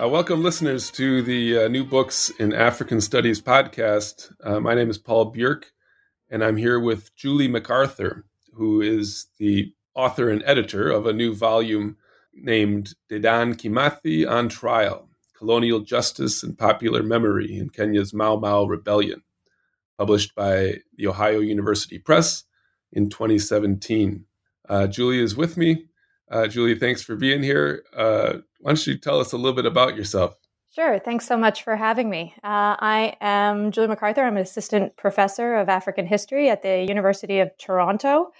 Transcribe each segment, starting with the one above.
Uh, welcome, listeners, to the uh, New Books in African Studies podcast. Uh, my name is Paul Bjerk, and I'm here with Julie MacArthur, who is the author and editor of a new volume named Dedan Kimathi on Trial Colonial Justice and Popular Memory in Kenya's Mau Mau Rebellion, published by the Ohio University Press in 2017. Uh, Julie is with me. Uh, Julie, thanks for being here. Why don't you tell us a little bit about yourself? Sure. Thanks so much for having me. Uh, I am Julie MacArthur. I'm an assistant professor of African history at the University of Toronto.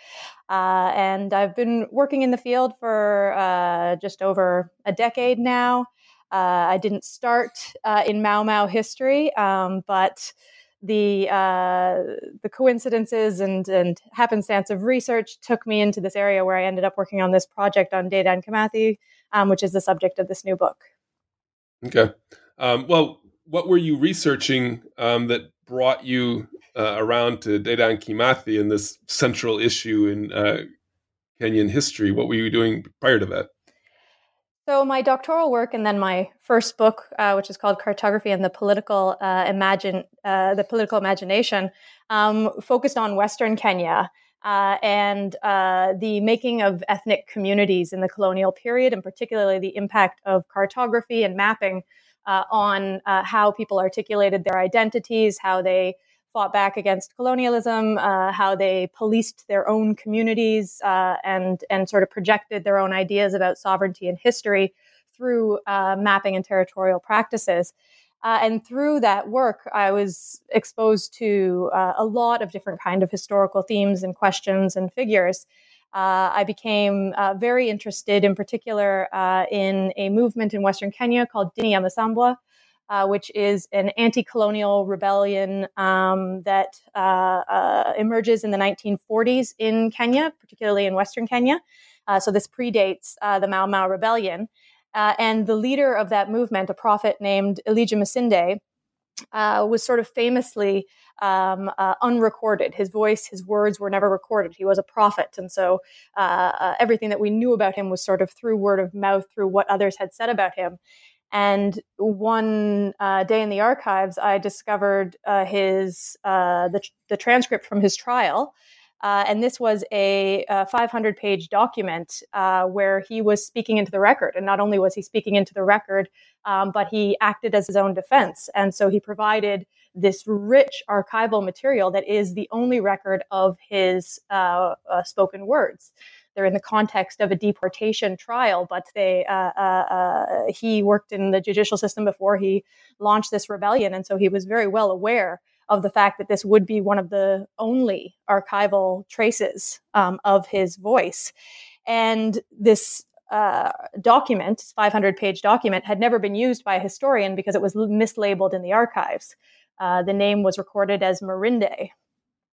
Uh, and I've been working in the field for uh, just over a decade now. Uh, I didn't start uh, in Mau Mau history, um, but the uh, the coincidences and and happenstance of research took me into this area where I ended up working on this project on Dedan Kimathi, um, which is the subject of this new book. Okay. Um, well, what were you researching um, that brought you uh, around to Dedan Kimathi and this central issue in uh, Kenyan history? What were you doing prior to that? So my doctoral work and then my first book, uh, which is called Cartography and the Political uh, Imagine, uh, the Political Imagination, um, focused on Western Kenya uh, and uh, the making of ethnic communities in the colonial period, and particularly the impact of cartography and mapping uh, on uh, how people articulated their identities, how they fought back against colonialism, uh, how they policed their own communities, uh, and and sort of projected their own ideas about sovereignty and history through mapping and territorial practices. Uh, and through that work, I was exposed to uh, a lot of different kind of historical themes and questions and figures. Uh, I became uh, very interested, in particular, uh, in a movement in Western Kenya called Dini ya Masambwa, uh, which is an anti-colonial rebellion um, that emerges in the 1940s in Kenya, particularly in Western Kenya. so this predates the Mau Mau Rebellion. Uh, and the leader of that movement, a prophet named Elijah Masinde, uh, was sort of famously um, uh, unrecorded. His voice, his words were never recorded. He was a prophet. And so uh, uh, everything that we knew about him was sort of through word of mouth, through what others had said about him. And one uh, day in the archives, I discovered his the, the transcript from his trial, uh, and this was a, a 500 page document uh, where he was speaking into the record. And not only was he speaking into the record, um, but he acted as his own defense. And so he provided this rich archival material that is the only record of his uh, uh spoken words. They're in the context of a deportation trial, but they uh, uh, he worked in the judicial system before he launched this rebellion, and so he was very well aware of the fact that this would be one of the only archival traces um, of his voice. And this uh, document, 500 page document, had never been used by a historian because it was mislabeled in the archives. Uh, the name was recorded as Marinde.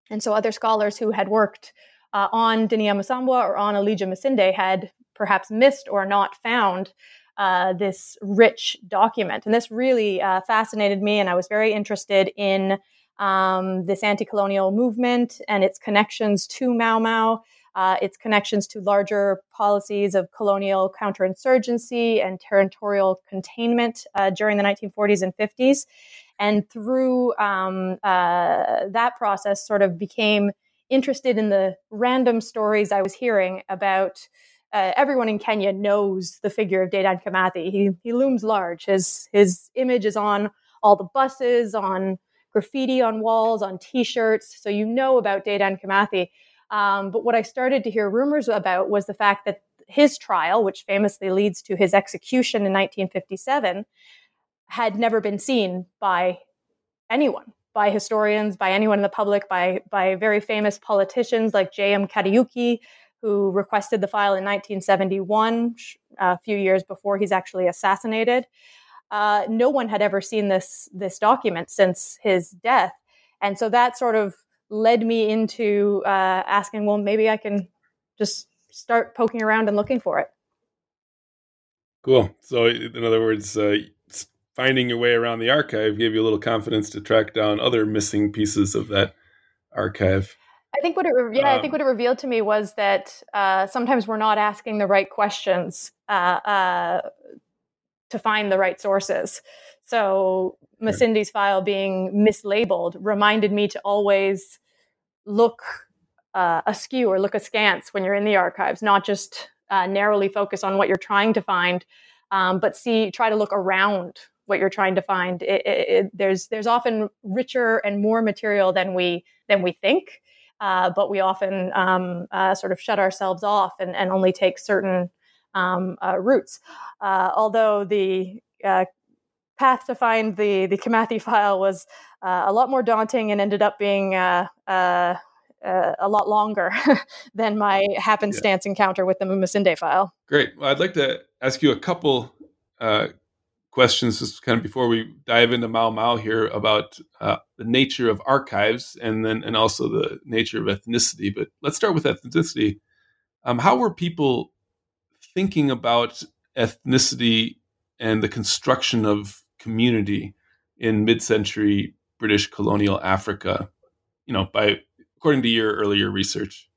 And so other scholars who had worked uh, on Dini ya Masambwa or on Elijah Masinde had perhaps missed or not found uh, this rich document. And this really uh, fascinated me, and I was very interested in um, this anti colonial movement and its connections to Mau Mau, uh, its connections to larger policies of colonial counterinsurgency and territorial containment uh, during the 1940s and 50s. And through um, uh, that process, sort of became interested in the random stories I was hearing about. Uh, everyone in Kenya knows the figure of Dedan Kimathi. He, he looms large. His his image is on all the buses, on graffiti on walls, on T-shirts, so you know about Dedan Kimathi. Um, but what I started to hear rumors about was the fact that his trial, which famously leads to his execution in 1957, had never been seen by anyone, by historians, by anyone in the public, by by very famous politicians like J.M. Kariuki, who requested the file in 1971, a few years before he's actually assassinated. Uh, no one had ever seen this this document since his death, and so that sort of led me into uh, asking, well, maybe I can just start poking around and looking for it. Cool. So, in other words, uh, finding your way around the archive gave you a little confidence to track down other missing pieces of that archive. I think what it yeah, um, I think what it revealed to me was that uh, sometimes we're not asking the right questions uh, uh, to find the right sources. So Masinde's file being mislabeled reminded me to always look uh, askew or look askance when you're in the archives, not just uh, narrowly focus on what you're trying to find, um, but see try to look around what you're trying to find. It, it, it, there's there's often richer and more material than we than we think, uh, but we often um, uh, sort of shut ourselves off and, and only take certain um, uh, routes. Uh, although the uh, path to find the the Kimathi file was uh, a lot more daunting and ended up being uh, uh, uh a lot longer than my happenstance yeah. encounter with the Mumisinde file. Great. Well, I'd like to ask you a couple uh, questions just kind of before we dive into Mau Mau here about uh, the nature of archives and then and also the nature of ethnicity. But let's start with ethnicity. Um, how were people thinking about ethnicity and the construction of community in mid-century British colonial Africa, you know, by according to your earlier research?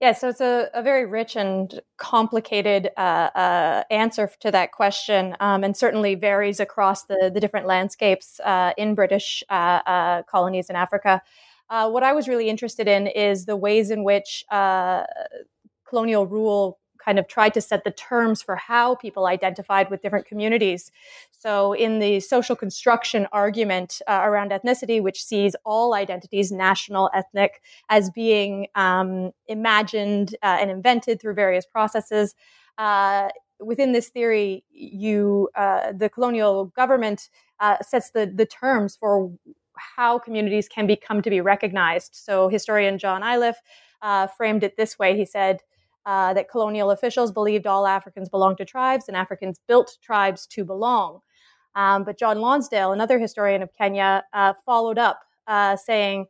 Yeah, so it's a, a very rich and complicated uh, uh, answer to that question, um, and certainly varies across the, the different landscapes uh, in British uh, uh, colonies in Africa. Uh, what I was really interested in is the ways in which colonial rule kind of tried to set the terms for how people identified with different communities. So, in the social construction argument uh, around ethnicity, which sees all identities, national, ethnic, as being um, imagined uh, and invented through various processes, uh, within this theory, you uh, the colonial government uh, sets the the terms for how communities can become to be recognized. So, historian John Iliffe uh, framed it this way. He said uh, that colonial officials believed all Africans belonged to tribes and Africans built tribes to belong. Um, but John Lonsdale, another historian of Kenya, uh, followed up uh, saying,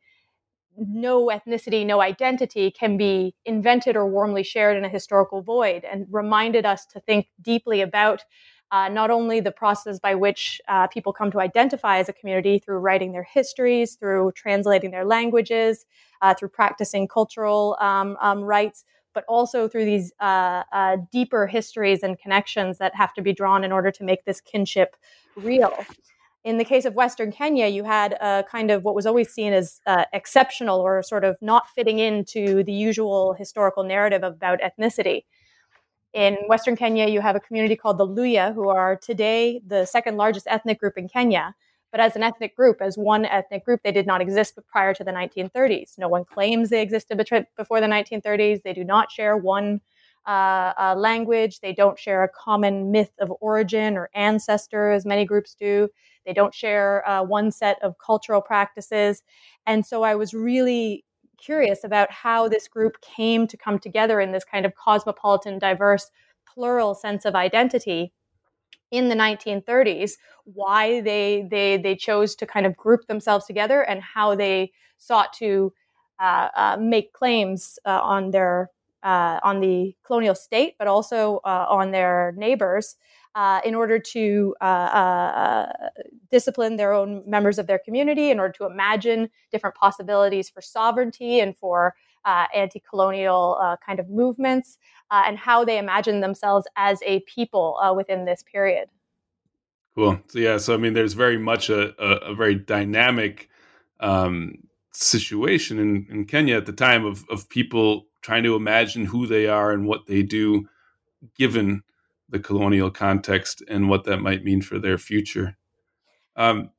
no ethnicity, no identity can be invented or warmly shared in a historical void, and reminded us to think deeply about uh, not only the process by which uh, people come to identify as a community through writing their histories, through translating their languages, uh, through practicing cultural um, um, rights, but also through these uh, uh, deeper histories and connections that have to be drawn in order to make this kinship real. In the case of Western Kenya, you had a kind of what was always seen as uh, exceptional or sort of not fitting into the usual historical narrative about ethnicity. In Western Kenya, you have a community called the Luhya, who are today the second largest ethnic group in Kenya. But as an ethnic group, as one ethnic group, they did not exist prior to the 1930s. No one claims they existed before the 1930s. They do not share one uh, uh, language. They don't share a common myth of origin or ancestor, as many groups do. They don't share uh, one set of cultural practices. And so I was really curious about how this group came to come together in this kind of cosmopolitan, diverse, plural sense of identity in the 1930s why they they they chose to kind of group themselves together and how they sought to uh, uh, make claims uh, on their uh, on the colonial state, but also uh, on their neighbors. Uh, in order to discipline their own members of their community, in order to imagine different possibilities for sovereignty and for anti colonial kind of movements, uh, and how they imagine themselves as a people uh, within this period. Cool. So yeah, so I mean, there's very much a, a, a very dynamic um, situation in, in Kenya at the time of of people trying to imagine who they are and what they do, given the colonial context and what that might mean for their future. Um,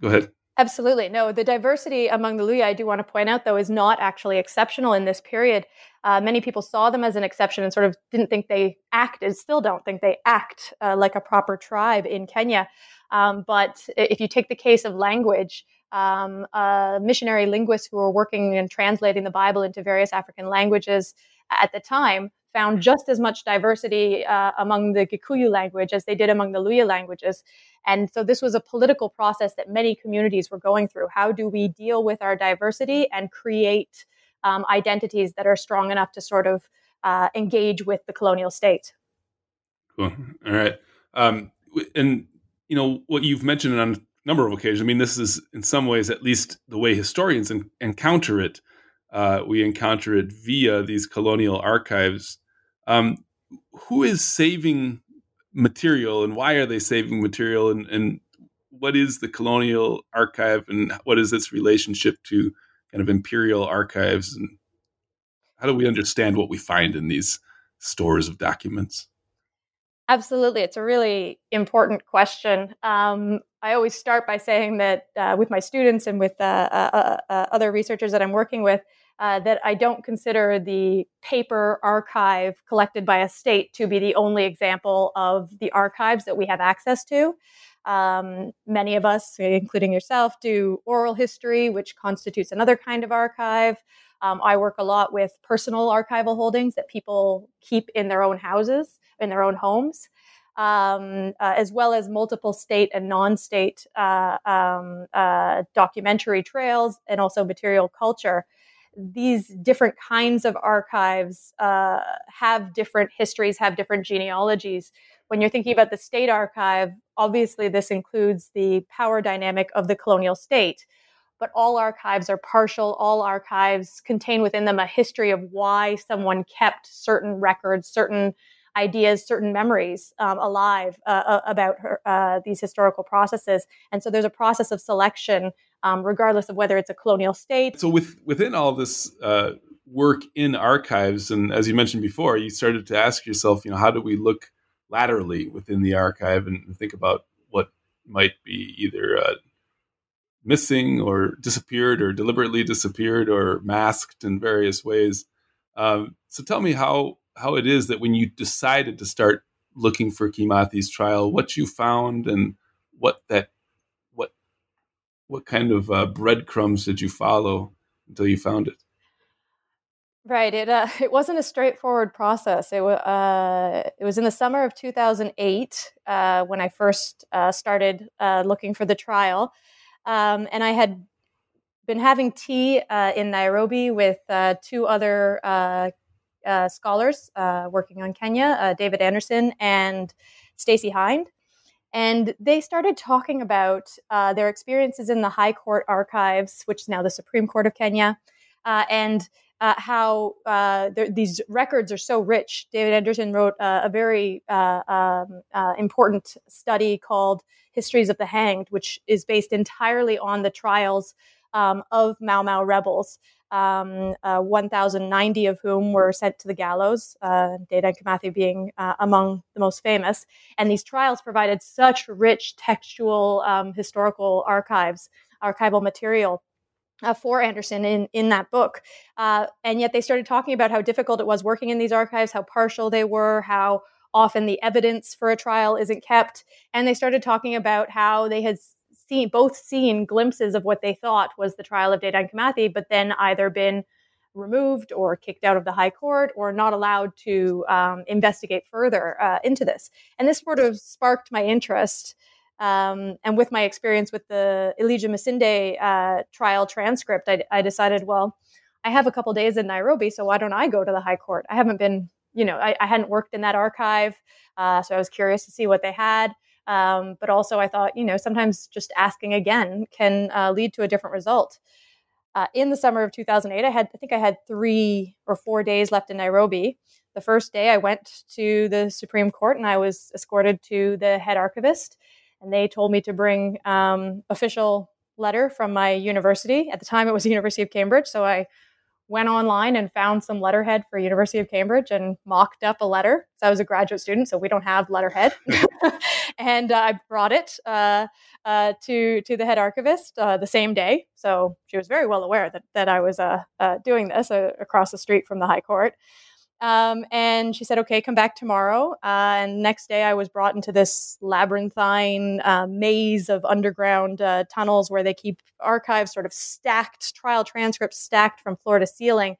go ahead. Absolutely. No, the diversity among the Luhya, I do want to point out, though, is not actually exceptional in this period. Uh, many people saw them as an exception and sort of didn't think they acted, still don't think they act uh, like a proper tribe in Kenya. Um, but if you take the case of language, um, uh, missionary linguists who were working and translating the Bible into various African languages at the time found just as much diversity uh, among the Gikuyu language as they did among the Luhya languages. And so this was a political process that many communities were going through. How do we deal with our diversity and create um, identities that are strong enough to sort of uh, engage with the colonial state? Cool. All right. Um, and, you know, what you've mentioned on a number of occasions, I mean, this is in some ways at least the way historians en- encounter it. Uh, we encounter it via these colonial archives. Um, who is saving material and why are they saving material and, and what is the colonial archive and what is its relationship to kind of imperial archives? And how do we understand what we find in these stores of documents? Absolutely. It's a really important question. Um, i always start by saying that uh, with my students and with uh, uh, uh, uh other researchers that i'm working with uh, that I don't consider the paper archive collected by a state to be the only example of the archives that we have access to. Um, many of us, including yourself, do oral history, which constitutes another kind of archive. Um, I work a lot with personal archival holdings that people keep in their own houses, in their own homes. Um, uh, as well as multiple state and non-state uh, um, uh, documentary trails and also material culture these different kinds of archives uh, have different histories, have different genealogies. When you're thinking about the state archive, obviously this includes the power dynamic of the colonial state. But all archives are partial. All archives contain within them a history of why someone kept certain records, certain ideas, certain memories um, alive uh, uh about her, uh, these historical processes. And so there's a process of selection um, regardless of whether it's a colonial state. So, with within all this uh, work in archives, and as you mentioned before, you started to ask yourself, you know, how do we look laterally within the archive and think about what might be either uh, missing or disappeared or deliberately disappeared or masked in various ways. Um, so, tell me how how it is that when you decided to start looking for Kimathi's trial, what you found and what that what kind of uh, breadcrumbs did you follow until you found it? Right. It uh, it wasn't a straightforward process. It was uh, it was in the summer of 2008 uh, when I first uh, started uh, looking for the trial, um, and I had been having tea uh, in Nairobi with two other scholars working on Kenya, David Anderson and Stacey Hynd. And they started talking about uh, their experiences in the High Court archives, which is now the Supreme Court of Kenya, uh, and uh, how uh, these records are so rich. David Anderson wrote a very uh, um, uh, important study called Histories of the Hanged, which is based entirely on the trials um, of Mau Mau rebels um, uh, 1,090 of whom were sent to the gallows, uh, Dedan Kimathi being uh, among the most famous. And these trials provided such rich textual um, historical archives, archival material. Uh, for Anderson in, in that book. Uh, and yet they started talking about how difficult it was working in these archives, how partial they were, how often the evidence for a trial isn't kept. And they started talking about how they had seen both seen glimpses of what they thought was the trial of Dedan Kimathi, but then either been removed or kicked out of the High Court or not allowed to um, investigate further uh, into this. And this sort of sparked my interest. Um, and with my experience with the Elijah Masinde uh, trial transcript, I, I, decided, well, I have a couple days in Nairobi, so why don't I go to the High Court? I haven't been, you know, I, I hadn't worked in that archive, uh, so I was curious to see what they had. Um, but also, I thought, you know, sometimes just asking again can uh, lead to a different result. Uh, in the summer of 2008, I had, I think I had three or four days left in Nairobi. The first day, I went to the Supreme Court and I was escorted to the head archivist, and they told me to bring um, official letter from my university. At the time, it was the University of Cambridge, so I went online and found some letterhead for University of Cambridge and mocked up a letter. So I was a graduate student, so we don't have letterhead, and uh, I brought it uh, uh, to to the head archivist uh, the same day. So she was very well aware that that I was uh, uh, doing this across the street from the High Court. Um, and she said, okay, come back tomorrow. Uh, and next day, I was brought into this labyrinthine uh, maze of underground uh, tunnels where they keep archives sort of stacked, trial transcripts stacked from floor to ceiling.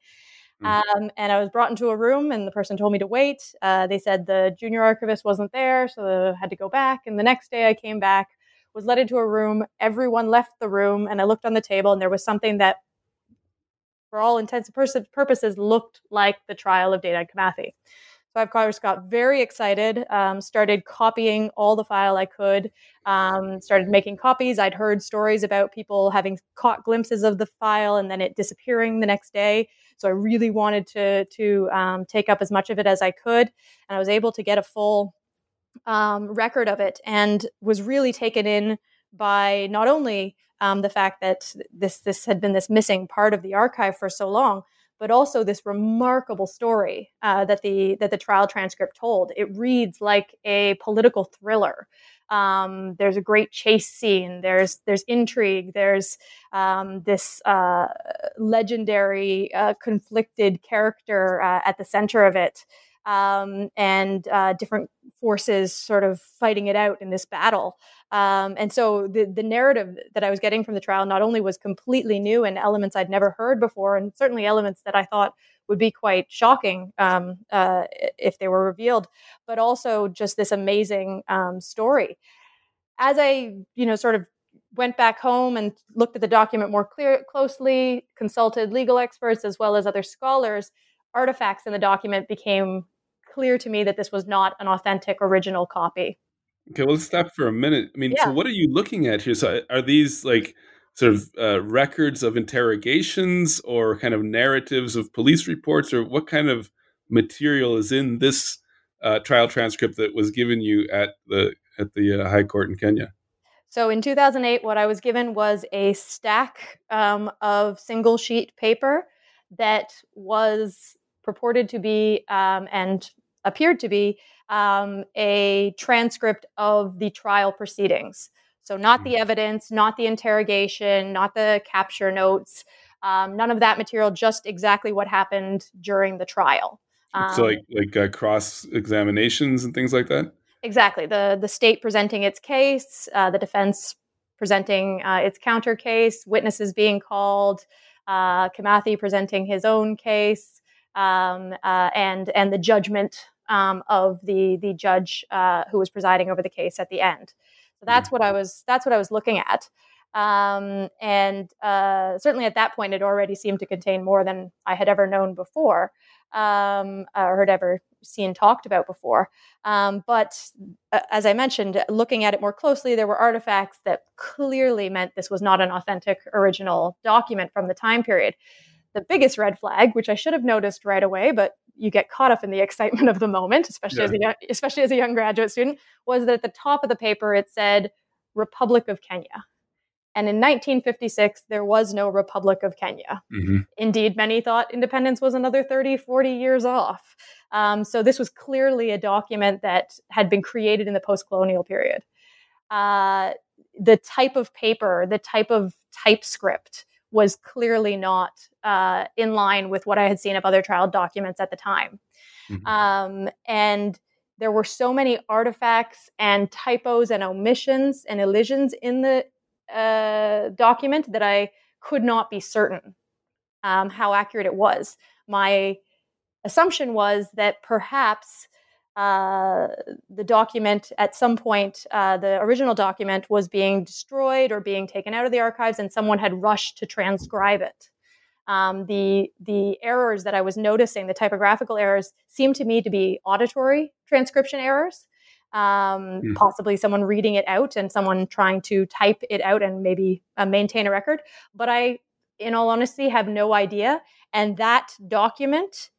Um, and I was brought into a room, and the person told me to wait. Uh, they said the junior archivist wasn't there, so I had to go back. And the next day, I came back, was led into a room. Everyone left the room, and I looked on the table, and there was something that, for all intents and purposes, looked like the trial of Dedan Kimathi. So I, of course, got very excited, um, started copying all the file I could, um, started making copies. I'd heard stories about people having caught glimpses of the file and then it disappearing the next day. So I really wanted to, to um, take up as much of it as I could. And I was able to get a full um, record of it and was really taken in by not only um, the fact that this, this had been this missing part of the archive for so long, but also this remarkable story uh, that the that the trial transcript told. It reads like a political thriller. Um, there's a great chase scene. There's there's intrigue. There's um, this uh, legendary, uh, conflicted character uh, at the center of it, um, and uh, different forces sort of fighting it out in this battle. Um, and so the the narrative that I was getting from the trial not only was completely new and elements I'd never heard before, and certainly elements that I thought would be quite shocking um, uh, if they were revealed, but also just this amazing um, story. As I, you know, sort of went back home and looked at the document more clear, closely, consulted legal experts as well as other scholars, artifacts in the document became clear to me that this was not an authentic original copy. Okay, well, let's stop for a minute. I mean, yeah. so what are you looking at here? So, are these like sort of uh, records of interrogations or kind of narratives of police reports, or what kind of material is in this uh, trial transcript that was given you at the at the uh, High Court in Kenya? So, in 2008, what I was given was a stack um, of single sheet paper that was purported to be um, and appeared to be um, a transcript of the trial proceedings. So, not the mm. evidence, not the interrogation, not the capture notes, um, none of that material, just exactly what happened during the trial. Um, so, like like uh, cross examinations and things like that. Exactly. the The state presenting its case, uh, the defense presenting uh, its counter case, witnesses being called, uh, Kimathi presenting his own case, um, uh, and and the judgment um, of the the judge uh, who was presiding over the case at the end. So that's what I was that's what I was looking at. Um, and uh, certainly at that point, it already seemed to contain more than I had ever known before um, or had ever seen talked about before. Um, but uh, as I mentioned, looking at it more closely, there were artifacts that clearly meant this was not an authentic original document from the time period. The biggest red flag, which I should have noticed right away, but you get caught up in the excitement of the moment, especially yeah. as a young, especially as a young graduate student, was that at the top of the paper it said Republic of Kenya. And in 1956, there was no Republic of Kenya. Mm-hmm. Indeed, many thought independence was another 30, 40 years off. Um, so this was clearly a document that had been created in the post colonial period. Uh, the type of paper, the type of typescript, was clearly not uh, in line with what I had seen of other trial documents at the time. Mm-hmm. Um, and there were so many artifacts and typos and omissions and elisions in the uh, document that I could not be certain um, how accurate it was. My assumption was that perhaps uh, the document at some point, uh, the original document was being destroyed or being taken out of the archives, and someone had rushed to transcribe it. Um, the the errors that I was noticing, the typographical errors, seemed to me to be auditory transcription errors. Um, mm. Possibly someone reading it out and someone trying to type it out and maybe uh, maintain a record. But I, in all honesty, have no idea. And that document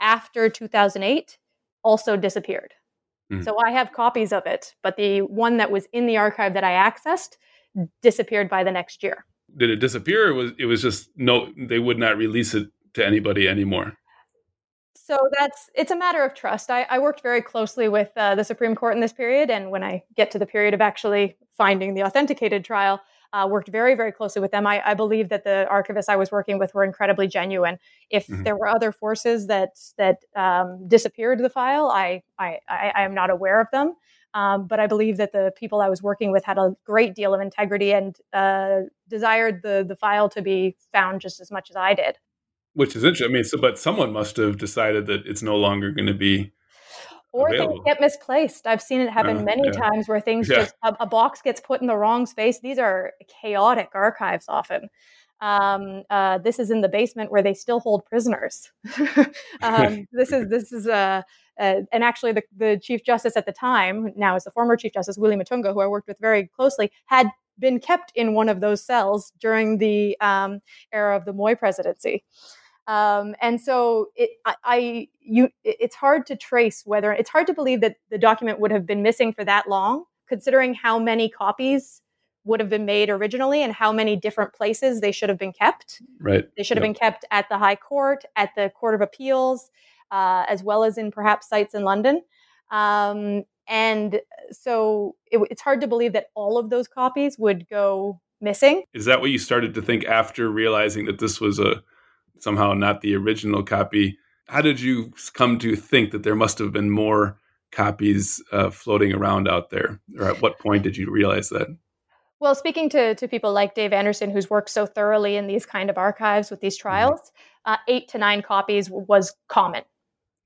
after 2008 also disappeared. Mm. So I have copies of it, but the one that was in the archive that I accessed disappeared by the next year. Did it disappear? Or was it was just no? They would not release it to anybody anymore. So that's it's a matter of trust. I, I worked very closely with uh, the Supreme Court in this period, and when I get to the period of actually finding the authenticated trial, uh, worked very, very closely with them. I, I, believe that the archivists I was working with were incredibly genuine. If mm-hmm. there were other forces that that um, disappeared the file, I, I, I am not aware of them. Um, but I believe that the people I was working with had a great deal of integrity and uh, desired the the file to be found just as much as I did. Which is interesting. I mean, so but someone must have decided that it's no longer going to be or available. things get misplaced. I've seen it happen Uh, many yeah. times where things Yeah. just a, a box gets put in the wrong space. These are chaotic archives often. Um, uh, this is in the basement where they still hold prisoners. um, this is this is uh, uh, and actually the, the chief justice at the time, now is the former chief justice Willy Mutunga, who I worked with very closely, had been kept in one of those cells during the um, era of the Moi presidency. Um, and so it, I, I, you, it- it's hard to trace whether it's hard to believe that the document would have been missing for that long, considering how many copies would have been made originally and how many different places they should have been kept. right. They should have Yep. been kept at the High Court, at the Court of Appeals, uh, as well as in perhaps sites in London. Um, and so it, it's hard to believe that all of those copies would go missing. Is that what you started to think after realizing that this was a somehow not the original copy? How did you come to think that there must have been more copies uh, floating around out there? Or at what point did you realize that? Well, speaking to, to people like Dave Anderson, who's worked so thoroughly in these kind of archives with these trials, uh, eight to nine copies was common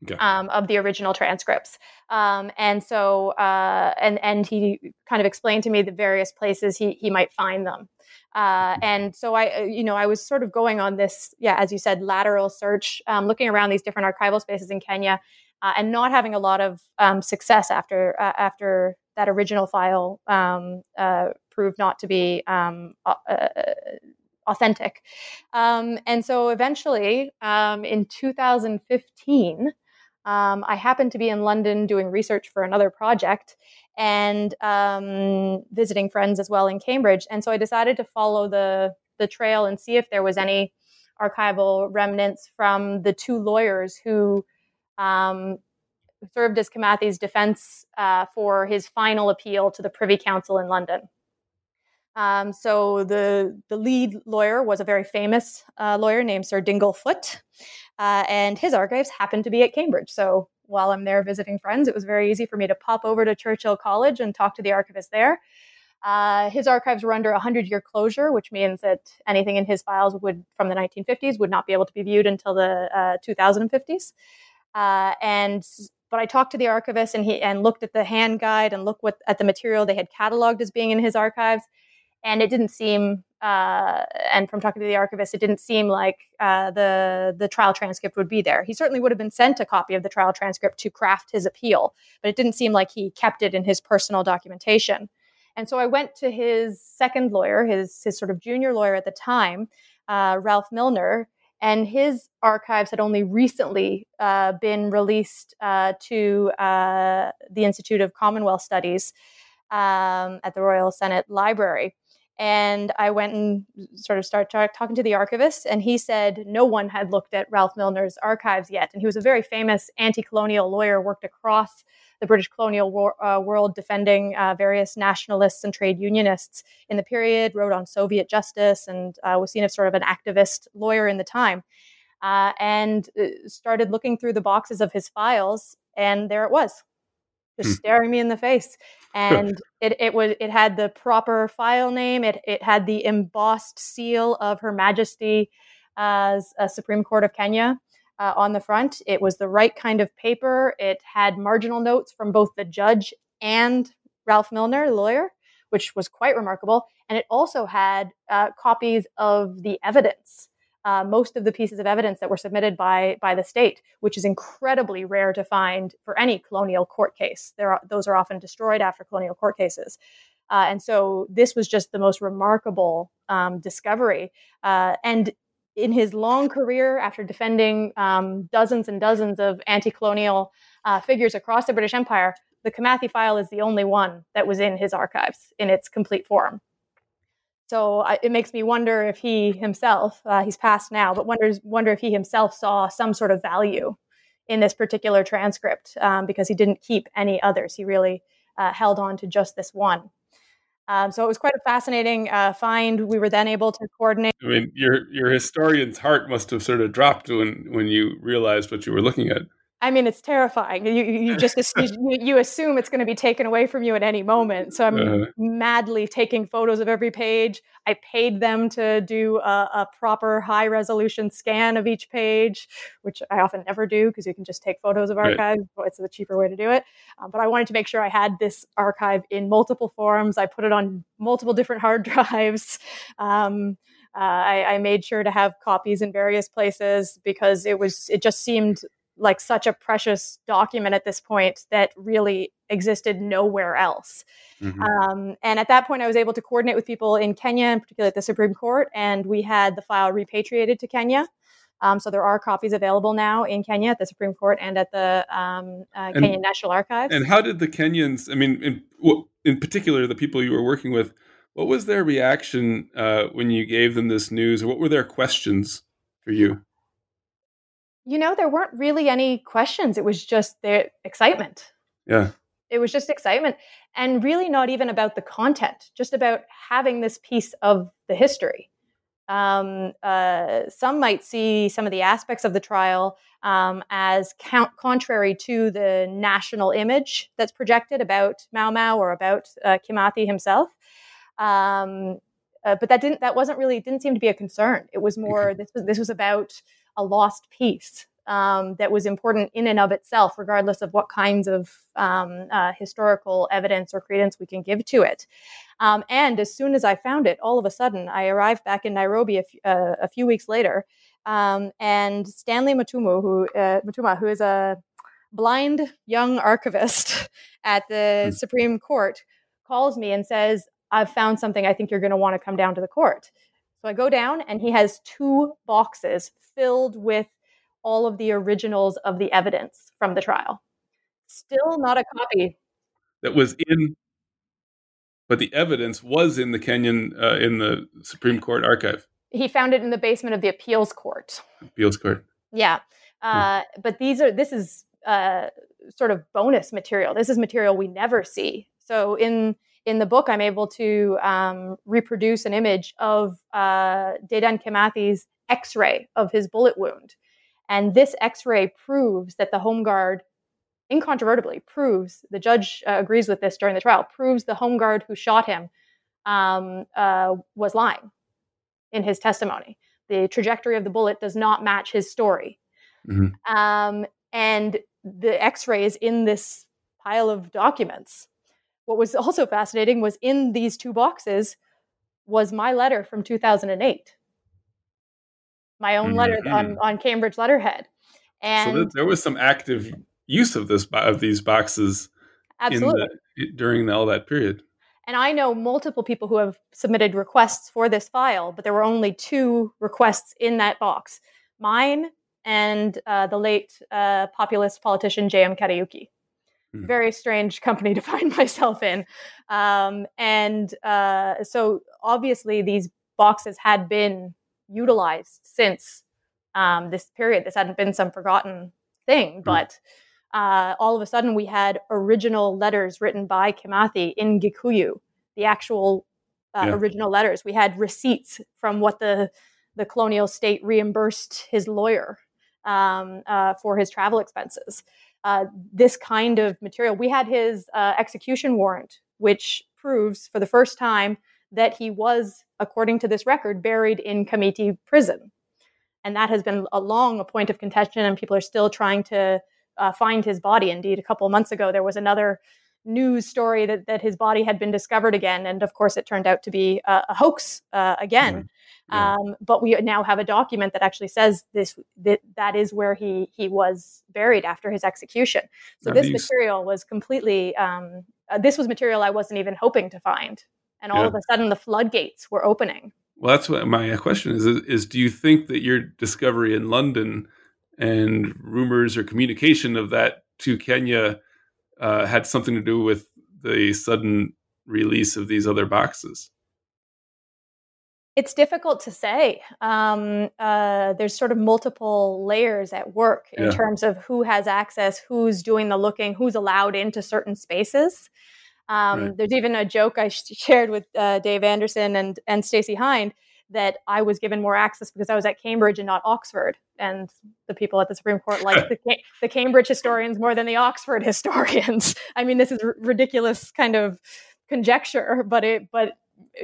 Okay. um, of the original transcripts. Um, and so, uh, and and he kind of explained to me the various places he he might find them. Uh, and so I, uh, you know, I was sort of going on this, yeah, as you said, lateral search, um, looking around these different archival spaces in Kenya, uh, and not having a lot of um, success after uh, after that original file um, uh, proved not to be um, authentic. Um, and so eventually, um, in 2015, um, I happened to be in London doing research for another project and um, visiting friends as well in Cambridge. And so I decided to follow the the trail and see if there was any archival remnants from the two lawyers who um, served as Kimathi's defense uh, for his final appeal to the Privy Council in London. Um, so the the lead lawyer was a very famous uh, lawyer named Sir Dingle Foot, uh, and his archives happened to be at Cambridge. So while I'm there visiting friends, it was very easy for me to pop over to Churchill College and talk to the archivist there. Uh, his archives were under a 100 year closure, which means that anything in his files would from the 1950s would not be able to be viewed until the uh, 2050s. Uh, and but I talked to the archivist and he and looked at the hand guide and looked what at the material they had cataloged as being in his archives, and it didn't seem. Uh, and from talking to the archivist, it didn't seem like uh, the the trial transcript would be there. He certainly would have been sent a copy of the trial transcript to craft his appeal, but it didn't seem like he kept it in his personal documentation. And so I went to his second lawyer, his his sort of junior lawyer at the time, uh, Ralph Millner, and his archives had only recently uh, been released uh, to uh, the Institute of Commonwealth Studies um, at the Royal Senate Library. And I went and sort of started talk- talking to the archivist, and he said no one had looked at Ralph Millner's archives yet. And he was a very famous anti colonial lawyer, worked across the British colonial war, uh, world defending uh, various nationalists and trade unionists in the period, wrote on Soviet justice, and uh, was seen as sort of an activist lawyer in the time. Uh, and uh, started looking through the boxes of his files, and there it was, just Hmm. staring me in the face. And it, it was it had the proper file name. It it had the embossed seal of Her Majesty as a Supreme Court of Kenya uh, on the front. It was the right kind of paper. It had marginal notes from both the judge and Ralph Millner, the lawyer, which was quite remarkable. And it also had uh, copies of the evidence, uh, most of the pieces of evidence that were submitted by by the state, which is incredibly rare to find for any colonial court case. There are, those are often destroyed after colonial court cases. Uh, and so this was just the most remarkable um, discovery. Uh, and in his long career, after defending um, dozens and dozens of anti colonial uh, figures across the British Empire, the Kimathi file is the only one that was in his archives in its complete form. So I, it makes me wonder if he himself, uh, he's passed now, but wonders wonder if he himself saw some sort of value in this particular transcript um, because he didn't keep any others. He really uh, held on to just this one. Um, so it was quite a fascinating uh, find. We were then able to coordinate. I mean, your your historian's heart must have sort of dropped when when you realized what you were looking at. I mean, it's terrifying. You, you just you, assume it's going to be taken away from you at any moment. So I'm uh-huh. madly taking photos of every page. I paid them to do a, a proper high resolution scan of each page, which I often never do because you can just take photos of archives. Right. It's the cheaper way to do it. Um, but I wanted to make sure I had this archive in multiple forms. I put it on multiple different hard drives. Um, uh, I, I, made sure to have copies in various places because it was it just seemed like such a precious document at this point that really existed nowhere else. Mm-hmm. Um, and at that point, I was able to coordinate with people in Kenya, in particular at the Supreme Court, and we had the file repatriated to Kenya. Um, so there are copies available now in Kenya at the Supreme Court and at the um, uh, and, Kenyan National Archives. And how did the Kenyans? I mean, in, in particular, the people you were working with, what was their reaction uh, when you gave them this news, or what were their questions for you? You know, there weren't really any questions. It was just the excitement. Yeah. It was just excitement and really not even about the content, just about having this piece of the history. Um, uh, some might see some of the aspects of the trial um, as count- contrary to the national image that's projected about Mau Mau or about uh, Kimathi himself. Um, uh, but that didn't that wasn't really didn't seem to be a concern. It was more this was this was about a lost piece um, that was important in and of itself, regardless of what kinds of um, uh, historical evidence or credence we can give to it. Um, and as soon as I found it, all of a sudden, I arrived back in Nairobi a, f- uh, a few weeks later, um, and Stanley Matumu, who uh, Mutuma, who is a blind young archivist at the mm. Supreme Court, calls me and says, "I've found something. I think you're going to want to come down to the court." So I go down, and he has two boxes filled with all of the originals of the evidence from the trial. Still not a copy. That was in, but the evidence was in the Kenyan, uh, in the Supreme Court archive. He found it in the basement of the appeals court. Appeals court. Yeah. Uh, hmm. But these are, this is uh, sort of bonus material. This is material we never see. So in, in the book, I'm able to um, reproduce an image of uh, Dedan Kimathi's x ray of his bullet wound. And this x ray proves that the Home Guard, incontrovertibly, proves the judge uh, agrees with this during the trial, proves the Home Guard who shot him um, uh, was lying in his testimony. The trajectory of the bullet does not match his story. Mm-hmm. Um, and the x rays in this pile of documents. What was also fascinating was in these two boxes was my letter from 2008 my own mm-hmm. letter on, on Cambridge letterhead. And so there was some active use of this of these boxes absolutely the, during all that period. And I know multiple people who have submitted requests for this file, but there were only two requests in that box: mine and uh, the late uh, populist politician J.M. Kariuki. Hmm. Very strange company to find myself in. Um, and uh, so obviously, these boxes had been utilized since um, this period. This hadn't been some forgotten thing, hmm. but uh, all of a sudden we had original letters written by Kimathi in Gikuyu, the actual uh, yeah. original letters. We had receipts from what the the colonial state reimbursed his lawyer um, uh, for his travel expenses. Uh, this kind of material. We had his uh, execution warrant, which proves for the first time that he was, according to this record, buried in Kamiti prison. And that has been a long a point of contention, and people are still trying to uh, find his body. Indeed, a couple of months ago, there was another news story that, that his body had been discovered again. And of course, it turned out to be a, a hoax uh, again. Mm-hmm. Yeah. Um, but we now have a document that actually says this that, that is where he he was buried after his execution. So this material was completely um, uh, this was material I wasn't even hoping to find and all yeah. of a sudden the floodgates were opening. Well, that's what my question is, is: is do you think that your discovery in London and rumors or communication of that to Kenya uh, had something to do with the sudden release of these other boxes? It's difficult to say. Um, uh, there's sort of multiple layers at work in yeah. terms of who has access, who's doing the looking, who's allowed into certain spaces. Um, right. There's even a joke I shared with uh, Dave Anderson and and Stacey Hynd that I was given more access because I was at Cambridge and not Oxford. And the people at the Supreme Court like the, the Cambridge historians more than the Oxford historians. I mean, this is r- ridiculous kind of conjecture, but it but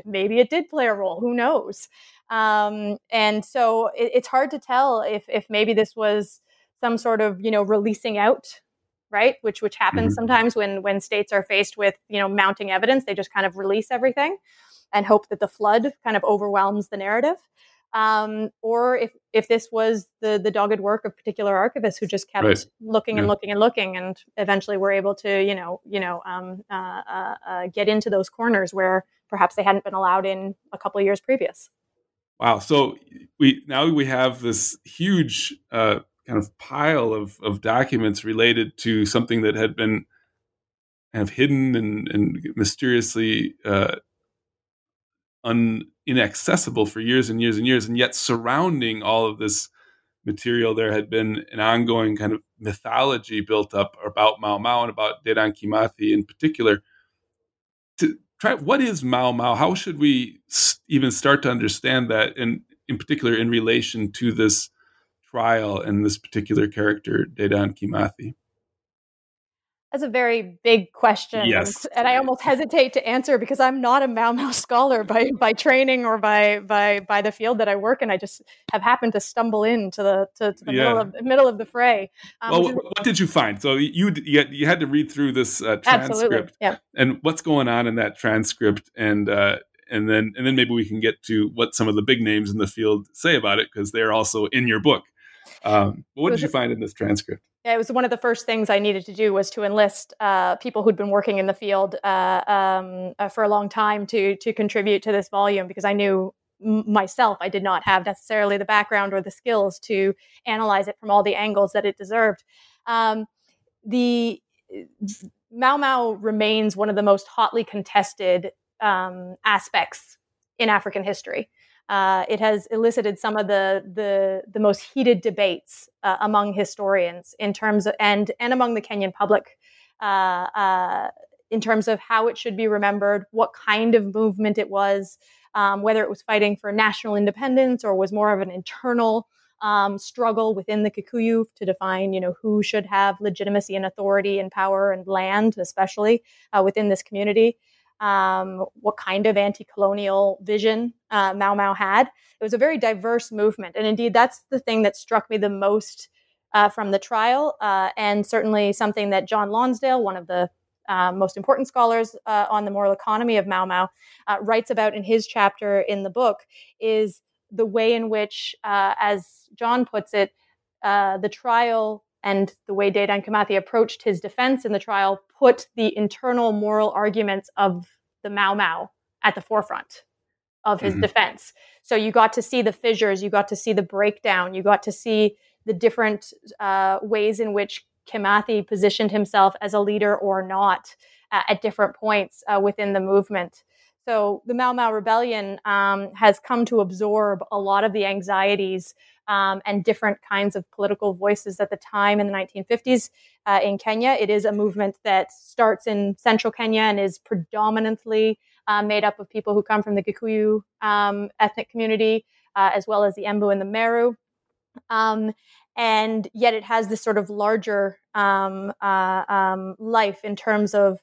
maybe it did play a role. Who knows? Um, and so it, it's hard to tell if if maybe this was some sort of you know releasing out right? Which which happens mm-hmm. sometimes when when states are faced with you know mounting evidence they just kind of release everything and hope that the flood kind of overwhelms the narrative. Um, or if if this was the the dogged work of particular archivists who just kept right. looking and looking and looking and eventually were able to you know you know um, uh, uh, uh, get into those corners where perhaps they hadn't been allowed in a couple of years previous. Wow. So we now we have this huge uh, kind of pile of, of documents related to something that had been kind of hidden and, and mysteriously uh, un, inaccessible for years and years and years. And yet, surrounding all of this material, there had been an ongoing kind of mythology built up about Mau Mau and about Dedan Kimathi in particular. To try, what is Mau Mau? How should we even start to understand that, and in particular, in relation to this trial in this particular character, Dedan Kimathi? That's a very big question. Yes. And, I almost hesitate to answer because I'm not a Mau Mau scholar by, by training or by, by, by the field that I work in. I just have happened to stumble into the, to, to the yeah. middle, of, middle of the fray. Um, well, what, what, did you find? So you, you had to read through this uh, transcript. Yeah. And what's going on in that transcript? And, uh, and then, and then maybe we can get to what some of the big names in the field say about it because they're also in your book. Um, what did you find in this transcript? Yeah, it was one of the first things I needed to do was to enlist uh, people who'd been working in the field uh, um, uh, for a long time to to contribute to this volume because I knew m- myself I did not have necessarily the background or the skills to analyze it from all the angles that it deserved. Um, the Mau Mau remains one of the most hotly contested um, aspects in African history. Uh, it has elicited some of the the, the most heated debates uh, among historians in terms of and and among the Kenyan public uh, uh, in terms of how it should be remembered, what kind of movement it was, um, whether it was fighting for national independence or was more of an internal um, struggle within the Kikuyu to define, you know, who should have legitimacy and authority and power and land, especially uh, within this community um, what kind of anti colonial vision uh, Mau Mau had. It was a very diverse movement. And indeed, that's the thing that struck me the most uh, from the trial, uh, and certainly something that John Lonsdale, one of the uh, most important scholars uh, on the moral economy of Mau Mau, uh, writes about in his chapter in the book is the way in which, as John puts it, the trial and the way Dedan Kimathi approached his defense in the trial put the internal moral arguments of the Mau Mau at the forefront of his mm-hmm. defense. So you got to see the fissures, you got to see the breakdown, you got to see the different uh, ways in which Kimathi positioned himself as a leader or not uh, at different points uh, within the movement. So the Mau Mau rebellion um, has come to absorb a lot of the anxieties um, and different kinds of political voices at the time in the 1950s uh, in Kenya. It is a movement that starts in central Kenya and is predominantly uh, made up of people who come from the Gikuyu um, ethnic community, uh, as well as the Embu and the Meru. Um, and yet it has this sort of larger um, uh, um, life in terms of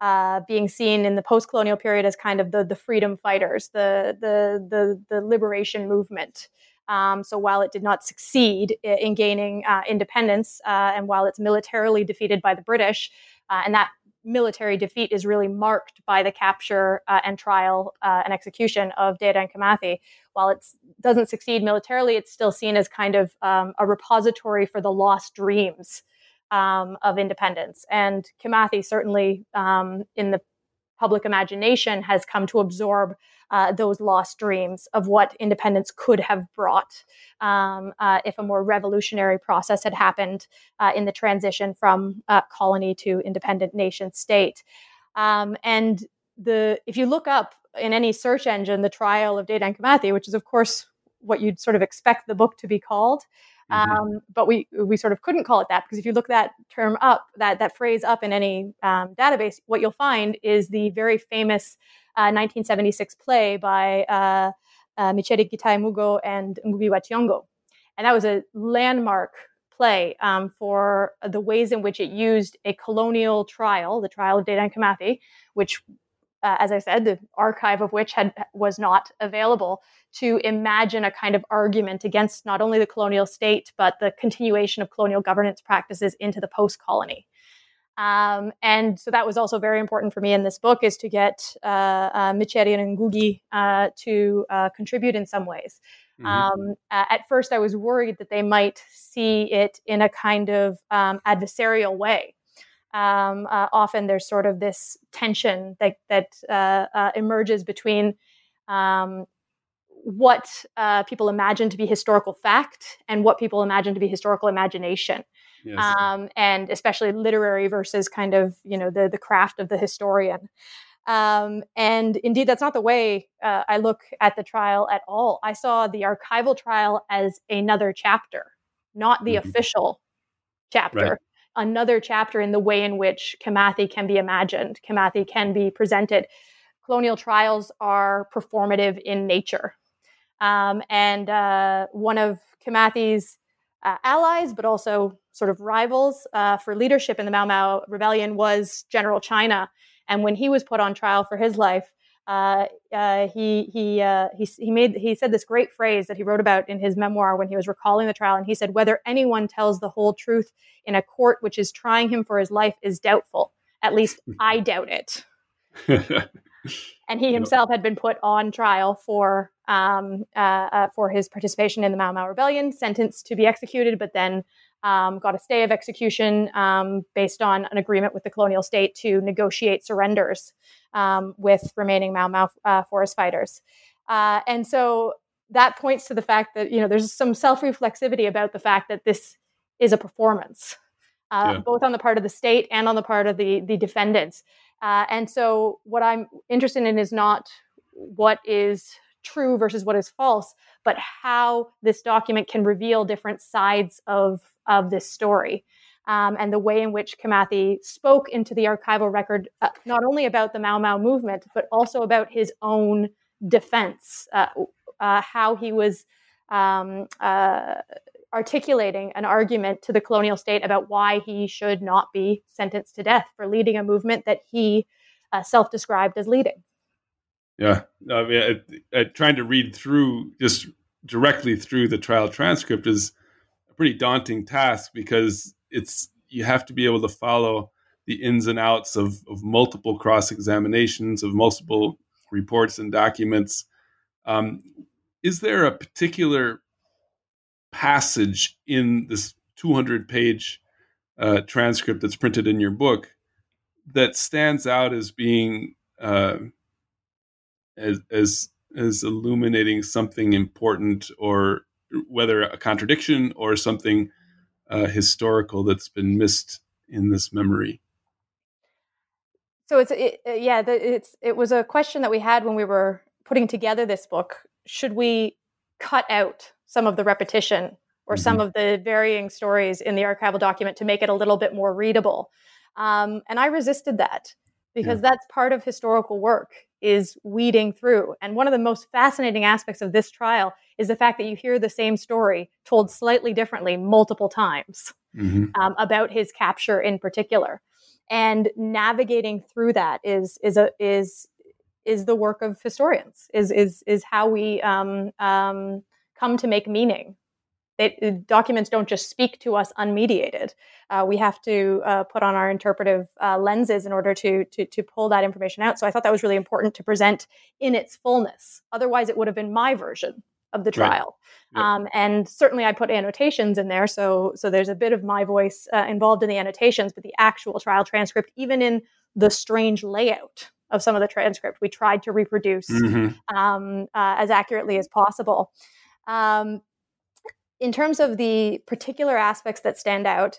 uh, being seen in the post-colonial period as kind of the the freedom fighters, the the the, the liberation movement. Um, so while it did not succeed in gaining uh, independence, uh, and while it's militarily defeated by the British, uh, and that military defeat is really marked by the capture uh, and trial uh, and execution of Dedan Kimathi. While it doesn't succeed militarily, it's still seen as kind of um, a repository for the lost dreams um, of independence. And Kimathi certainly, um, in the public imagination, has come to absorb uh, those lost dreams of what independence could have brought um, uh, if a more revolutionary process had happened uh, in the transition from uh, colony to independent nation state. Um, and the if you look up in any search engine the trial of Dedan Kimathi, which is of course what you'd sort of expect the book to be called, Mm-hmm. Um, but we we sort of couldn't call it that because if you look that term up, that that phrase up in any um, database, what you'll find is the very famous uh, 1976 play by uh, uh, Micere Mugo and Ngugi wa Thiong'o. And that was a landmark play um, for the ways in which it used a colonial trial, the trial of Dedan Kimathi, which, uh, as I said, the archive of which had was not available, to imagine a kind of argument against not only the colonial state but the continuation of colonial governance practices into the post-colony. Um, and so that was also very important for me in this book is to get uh, uh, Micere and Ngugi uh, to uh, contribute in some ways. Mm-hmm. Um, at first, I was worried that they might see it in a kind of um, adversarial way. Um, uh, often there's sort of this tension that that uh, uh, emerges between um, what uh, people imagine to be historical fact and what people imagine to be historical imagination. Yes. Um, and especially literary versus kind of you know the the craft of the historian. Um, and indeed, that's not the way uh, I look at the trial at all. I saw the archival trial as another chapter, not the mm-hmm. official chapter. Right. Another chapter in the way in which Kimathi can be imagined, Kimathi can be presented. Colonial trials are performative in nature. Um, and uh, one of Kimathi's uh, allies, but also sort of rivals uh, for leadership in the Mau Mau rebellion was General China. And when he was put on trial for his life, uh, uh, he he uh, he he made he said this great phrase that he wrote about in his memoir when he was recalling the trial, and he said, "Whether anyone tells the whole truth in a court which is trying him for his life is doubtful. At least I doubt it." and he himself had been put on trial for um, uh, uh, for his participation in the Mau Mau rebellion, sentenced to be executed, but then um, got a stay of execution um, based on an agreement with the colonial state to negotiate surrenders um, with remaining Mau Mau uh, forest fighters. Uh, and so that points to the fact that you know there's some self-reflexivity about the fact that this is a performance, uh, yeah. both on the part of the state and on the part of the the defendants. Uh, and so what I'm interested in is not what is true versus what is false, but how this document can reveal different sides of of this story. Um, and the way in which Kimathi spoke into the archival record, uh, not only about the Mau Mau movement, but also about his own defense, uh, uh, how he was um, uh, articulating an argument to the colonial state about why he should not be sentenced to death for leading a movement that he uh, self described as leading. Yeah, I mean, I, I, trying to read through just directly through the trial transcript is a pretty daunting task because it's you have to be able to follow the ins and outs of, of multiple cross examinations of multiple reports and documents. Um, is there a particular passage in this 200 page uh, transcript that's printed in your book that stands out as being uh, as, as as illuminating something important or whether a contradiction or something uh, historical that's been missed in this memory. So it's it, uh, yeah, the, it's it was a question that we had when we were putting together this book. Should we cut out some of the repetition or mm-hmm. some of the varying stories in the archival document to make it a little bit more readable? Um, and I resisted that because yeah. that's part of historical work is weeding through. And one of the most fascinating aspects of this trial is the fact that you hear the same story told slightly differently multiple times mm-hmm. um, about his capture in particular. And navigating through that is is a is is the work of historians. Is is is how we um, um, come to make meaning they, documents don't just speak to us unmediated. Uh, we have to uh, put on our interpretive uh, lenses in order to, to, to pull that information out. So I thought that was really important to present in its fullness. Otherwise, it would have been my version of the trial. Right. Um, and certainly, I put annotations in there, so so there's a bit of my voice uh, involved in the annotations. But the actual trial transcript, even in the strange layout of some of the transcript, we tried to reproduce mm-hmm. um, uh, as accurately as possible. Um, in terms of the particular aspects that stand out,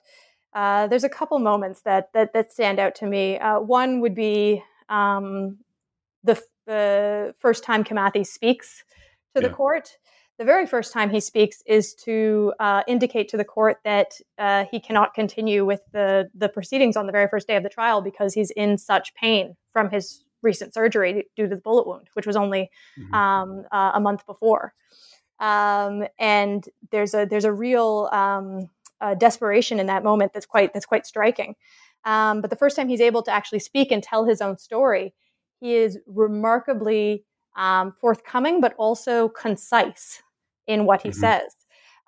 uh, there's a couple moments that that, that stand out to me. Uh, one would be um, the the first time Kimathi speaks to yeah. the court. The very first time he speaks is to uh, indicate to the court that uh, he cannot continue with the the proceedings on the very first day of the trial because he's in such pain from his recent surgery due to the bullet wound, which was only mm-hmm. um, uh, a month before. Um, and there's a there's a real um, uh, desperation in that moment that's quite that's quite striking. Um, but the first time he's able to actually speak and tell his own story, he is remarkably um, forthcoming, but also concise in what he mm-hmm. says.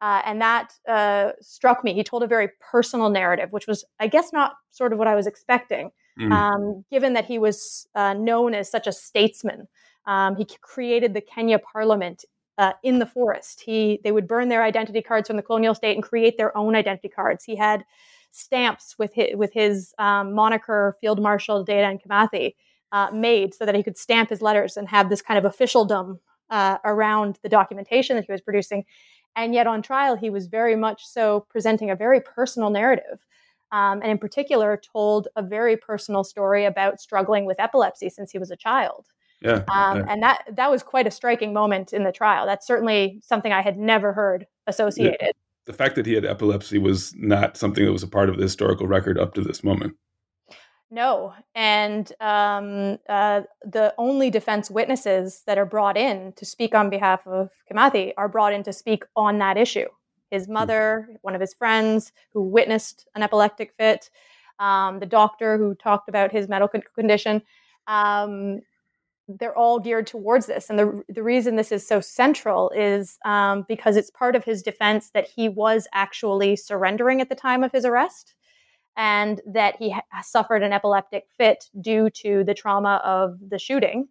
Uh, and that uh, struck me. He told a very personal narrative, which was, I guess, not sort of what I was expecting, mm. um, given that he was uh, known as such a statesman. Um, he created the Kenya Parliament uh, in the forest. He they would burn their identity cards from the colonial state and create their own identity cards. He had stamps with his, with his um, moniker, Field Marshal Dedan Kimathi, uh, made so that he could stamp his letters and have this kind of officialdom uh, around the documentation that he was producing. And yet, on trial, he was very much so presenting a very personal narrative. Um, and in particular, told a very personal story about struggling with epilepsy since he was a child. Yeah, um, yeah. And that that was quite a striking moment in the trial. That's certainly something I had never heard associated. Yeah. The fact that he had epilepsy was not something that was a part of the historical record up to this moment. No, and um, uh, the only defense witnesses that are brought in to speak on behalf of Kimathi are brought in to speak on that issue. His hmm. mother, one of his friends who witnessed an epileptic fit, um, the doctor who talked about his medical condition. Um, they're all geared towards this. And the, the reason this is so central is um, because it's part of his defense that he was actually surrendering at the time of his arrest and that he ha- suffered an epileptic fit due to the trauma of the shooting,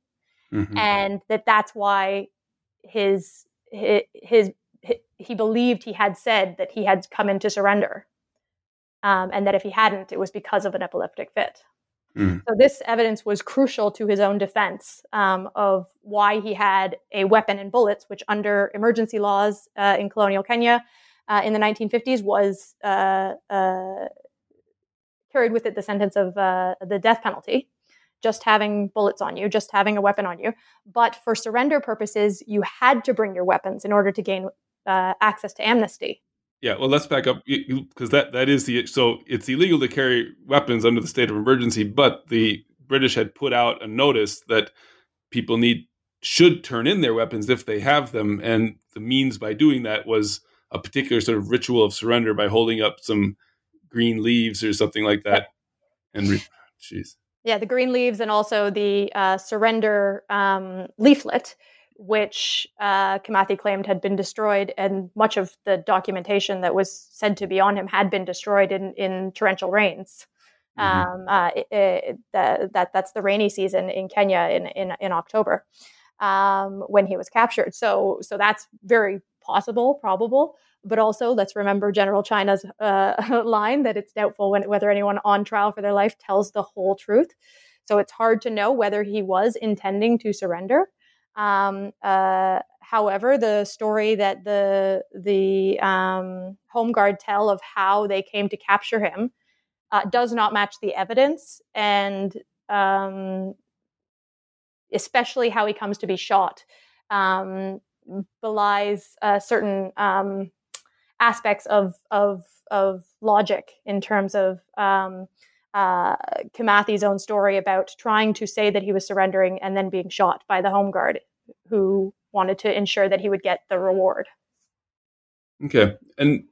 mm-hmm. and that that's why his, his, his he believed he had said that he had come in to surrender, um, and that if he hadn't, it was because of an epileptic fit. Mm. So this evidence was crucial to his own defense um, of why he had a weapon and bullets, which under emergency laws uh, in colonial Kenya uh, in the 1950s was uh, uh carried with it the sentence of uh, the death penalty, just having bullets on you, just having a weapon on you. But for surrender purposes, you had to bring your weapons in order to gain uh, access to amnesty. Yeah, well, let's back up because that that is the so it's illegal to carry weapons under the state of emergency, but the British had put out a notice that people need should turn in their weapons if they have them, and the means by doing that was a particular sort of ritual of surrender by holding up some green leaves or something like that. And re- jeez. Yeah, the green leaves and also the uh, surrender um, leaflet, which uh, Kimathi claimed had been destroyed, and much of the documentation that was said to be on him had been destroyed in, in torrential rains. Mm-hmm. Um, uh, it, it, that, that that's the rainy season in Kenya in in, in October um, when he was captured. So so that's very possible, probable. But also, let's remember General China's uh, line that it's doubtful when, whether anyone on trial for their life tells the whole truth. So it's hard to know whether he was intending to surrender. Um, uh, however, the story that the the um, Home Guard tell of how they came to capture him uh, does not match the evidence, and um, especially how he comes to be shot um, belies certain um, aspects of of of logic in terms of um, uh, Kimathi's own story about trying to say that he was surrendering and then being shot by the Home Guard, who wanted to ensure that he would get the reward. Okay, and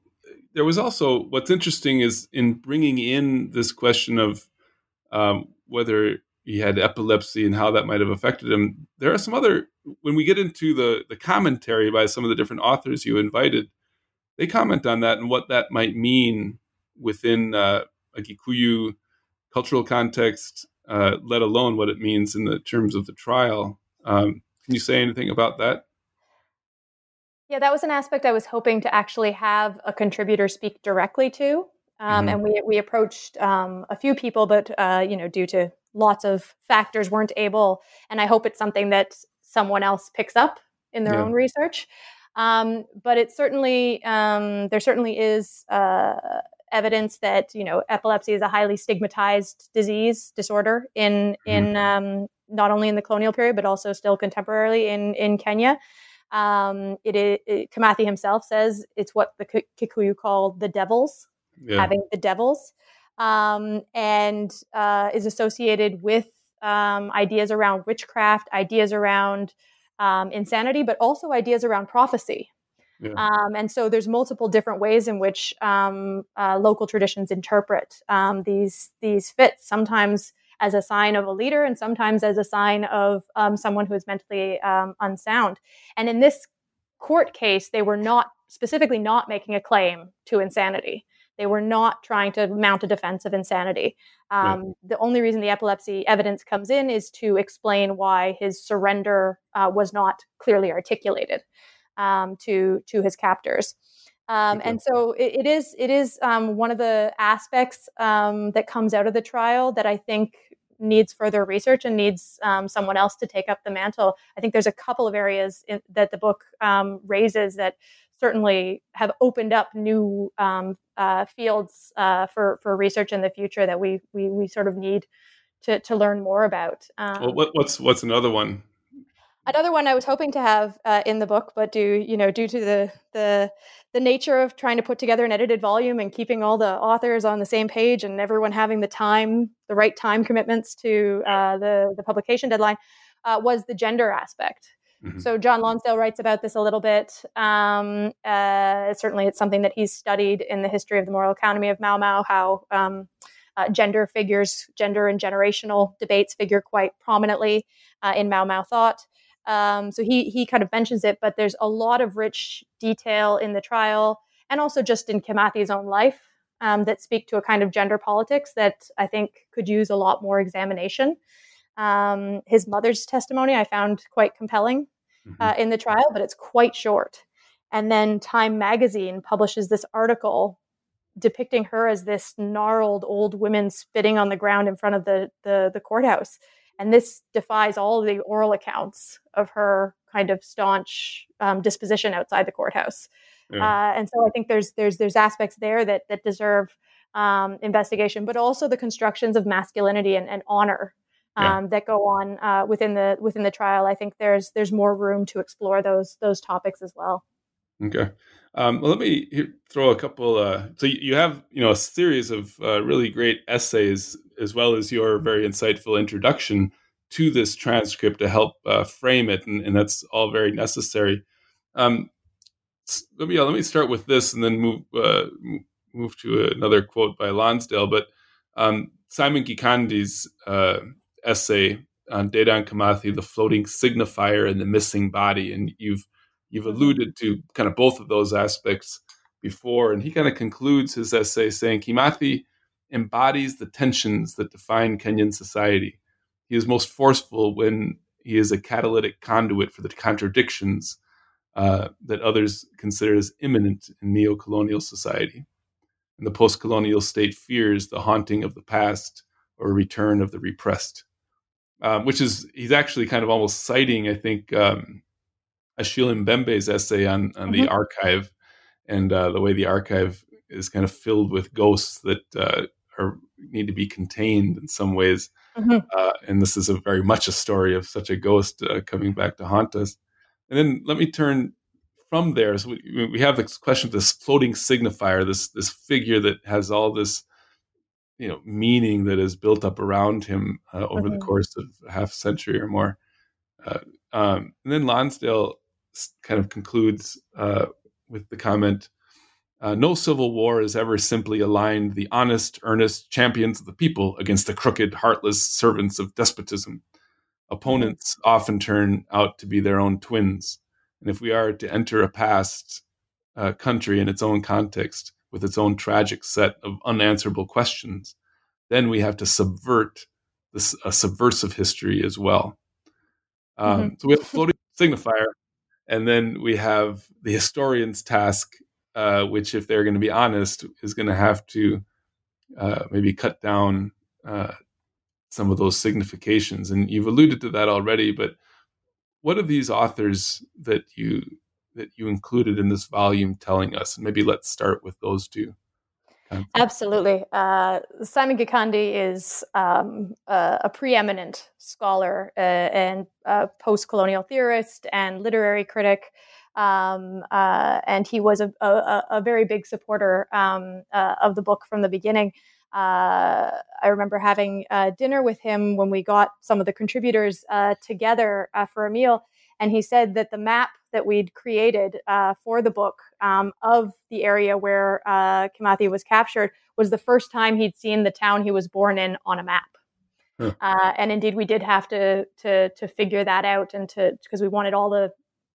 there was also what's interesting is in bringing in this question of um, whether he had epilepsy and how that might have affected him. There are some other when we get into the the commentary by some of the different authors you invited they comment on that and what that might mean within uh, a Gikuyu cultural context, uh, let alone what it means in the terms of the trial. Um, can you say anything about that? Yeah, that was an aspect I was hoping to actually have a contributor speak directly to. Um, mm-hmm. And we, we approached um, a few people, but uh, you know, due to lots of factors, weren't able. And I hope it's something that someone else picks up in their yeah. own research. Um, but it certainly um, there certainly is uh, evidence that you know epilepsy is a highly stigmatized disease disorder in mm-hmm. in um, not only in the colonial period but also still contemporarily in in Kenya. Um, it, it, Kimathi himself says it's what the Kikuyu call the devils, yeah. having the devils, um, and uh, is associated with um, ideas around witchcraft, ideas around um, insanity, but also ideas around prophecy. Yeah. Um, and so there's multiple different ways in which um, uh, local traditions interpret um, these these fits. Sometimes as a sign of a leader, and sometimes as a sign of um, someone who is mentally um, unsound. And in this court case, they were not specifically not making a claim to insanity. They were not trying to mount a defense of insanity. Um, right. The only reason the epilepsy evidence comes in is to explain why his surrender uh, was not clearly articulated um, to to his captors. Um, and so it, it is it is um, one of the aspects um, that comes out of the trial that I think needs further research and needs um, someone else to take up the mantle. I think there's a couple of areas in, that the book um, raises that certainly have opened up new um, uh, fields uh, for for research in the future that we we, we sort of need to to learn more about. well, what, what's what's another one Another one I was hoping to have uh, in the book, but due you know due to the the the nature of trying to put together an edited volume and keeping all the authors on the same page and everyone having the time, the right time commitments to uh, the the publication deadline, uh, was the gender aspect. Mm-hmm. So John Lonsdale writes about this a little bit. Um, uh, certainly, it's something that he's studied in the history of the moral economy of Mau Mau. How um, uh, gender figures, gender and generational debates figure quite prominently uh, in Mau Mau thought. Um, so he he kind of mentions it, but there's a lot of rich detail in the trial, and also just in Kimathi's own life um, that speak to a kind of gender politics that I think could use a lot more examination. Um, his mother's testimony I found quite compelling mm-hmm. uh, in the trial, but it's quite short. And then Time Magazine publishes this article depicting her as this gnarled old woman spitting on the ground in front of the the, the courthouse and this defies all the oral accounts of her kind of staunch um, disposition outside the courthouse. Yeah. Uh, and so I think there's there's there's aspects there that that deserve um, investigation, but also the constructions of masculinity and, and honor um, yeah. that go on uh, within the within the trial. I think there's there's more room to explore those those topics as well. Okay. Um, well, let me throw a couple. Uh, so you have, you know, a series of uh, really great essays, as well as your very insightful introduction to this transcript to help uh, frame it, and, and, that's all very necessary. Um, let me yeah, let me start with this, and then move uh, move to another quote by Lonsdale. But um, Simon Gikandi's uh, essay on Dedan Kimathi, the floating signifier and the missing body, and you've You've alluded to kind of both of those aspects before, and he kind of concludes his essay saying Kimathi embodies the tensions that define Kenyan society. He is most forceful when he is a catalytic conduit for the contradictions uh, that others consider as imminent in neo-colonial society. And the post-colonial state fears the haunting of the past or return of the repressed, um, which is he's actually kind of almost citing, I think, um, Achille Mbembe's essay on, on mm-hmm. the archive and uh, the way the archive is kind of filled with ghosts that uh, are need to be contained in some ways. Mm-hmm. Uh, and this is a very much a story of such a ghost uh, coming back to haunt us. And then let me turn from there. So we, we have this question of this floating signifier, this this figure that has all this you know meaning that is built up around him uh, over mm-hmm. the course of half a century or more. Uh, um, and then Lonsdale kind of concludes uh, with the comment uh, No civil war has ever simply aligned the honest, earnest champions of the people against the crooked, heartless servants of despotism. Opponents often turn out to be their own twins. And if we are to enter a past uh, country in its own context with its own tragic set of unanswerable questions, then we have to subvert this a subversive history as well. Um, mm-hmm. So we have a floating signifier and then we have the historian's task, uh, which, if they're going to be honest, is going to have to uh, maybe cut down uh, some of those significations. And you've alluded to that already, but what are these authors that you that you included in this volume telling us? And maybe let's start with those two. Absolutely. Uh, Simon Gikandi is um, a, a, preeminent scholar uh, and post colonial theorist and literary critic. Um, uh, and he was a, a, a, very big supporter um, uh, of the book from the beginning. uh, I remember having uh, dinner with him when we got some of the contributors uh, together uh, for a meal, and he said that the map that we'd created uh, for the book um, of the area where uh, Kimathi was captured was the first time he'd seen the town he was born in on a map. Huh. and indeed, we did have to to to figure that out, and to because we wanted all the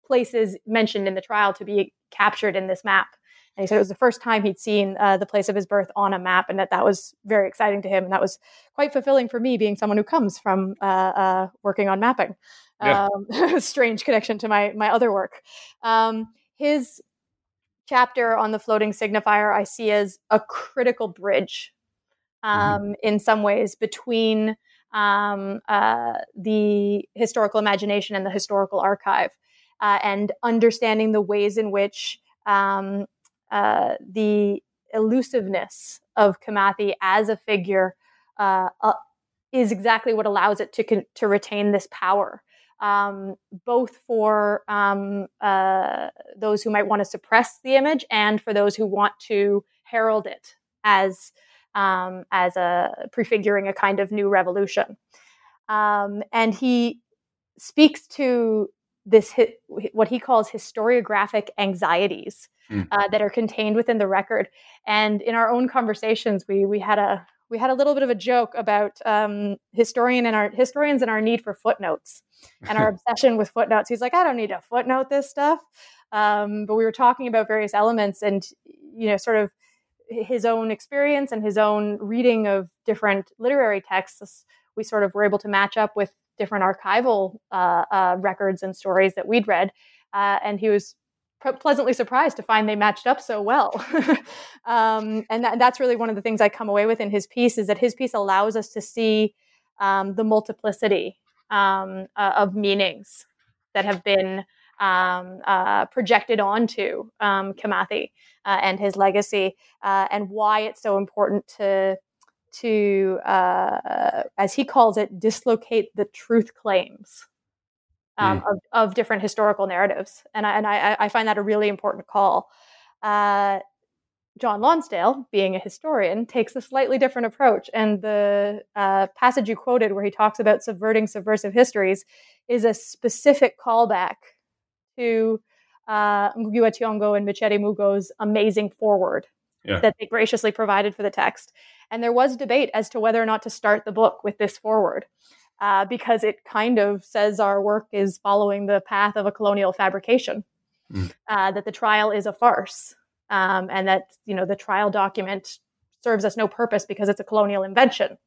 places mentioned in the trial to be captured in this map. And he said it was the first time he'd seen uh, the place of his birth on a map, and that that was very exciting to him. And that was quite fulfilling for me, being someone who comes from uh, uh, working on mapping. Yeah. Um, strange connection to my my other work. Um, his chapter on the floating signifier I see as a critical bridge, mm-hmm. um, mm-hmm. in some ways, between um, uh, the historical imagination and the historical archive, uh, and understanding the ways in which um, uh, the elusiveness of Kimathi as a figure uh, uh, is exactly what allows it to con- to retain this power, um, both for um, uh, those who might want to suppress the image and for those who want to herald it as um, as a prefiguring a kind of new revolution. Um, and he speaks to this hi- what he calls historiographic anxieties mm. uh, that are contained within the record. And in our own conversations, we we had a we had a little bit of a joke about um, historian and our historians and our need for footnotes and our obsession with footnotes. He's like, I don't need to footnote this stuff. Um, but we were talking about various elements and you know sort of his own experience and his own reading of different literary texts we sort of were able to match up with different archival uh, uh, records and stories that we'd read uh, and he was pleasantly surprised to find they matched up so well. um, and that, that's really one of the things I come away with in his piece is that his piece allows us to see um, the multiplicity um, uh, of meanings that have been um, uh, projected onto um, Kimathi uh, and his legacy, uh, and why it's so important to to, uh, as he calls it, dislocate the truth claims um, mm. of, of different historical narratives. And I, and I, I find that a really important call. Uh, John Lonsdale, being a historian, takes a slightly different approach. And the uh, passage you quoted, where he talks about subverting subversive histories, is a specific callback to uh, Ngugi wa Thiong'o and Micere Mugo's amazing foreword yeah. that they graciously provided for the text. And there was debate as to whether or not to start the book with this foreword uh, because it kind of says our work is following the path of a colonial fabrication, mm. uh, that the trial is a farce, um, and that you know the trial document serves us no purpose because it's a colonial invention.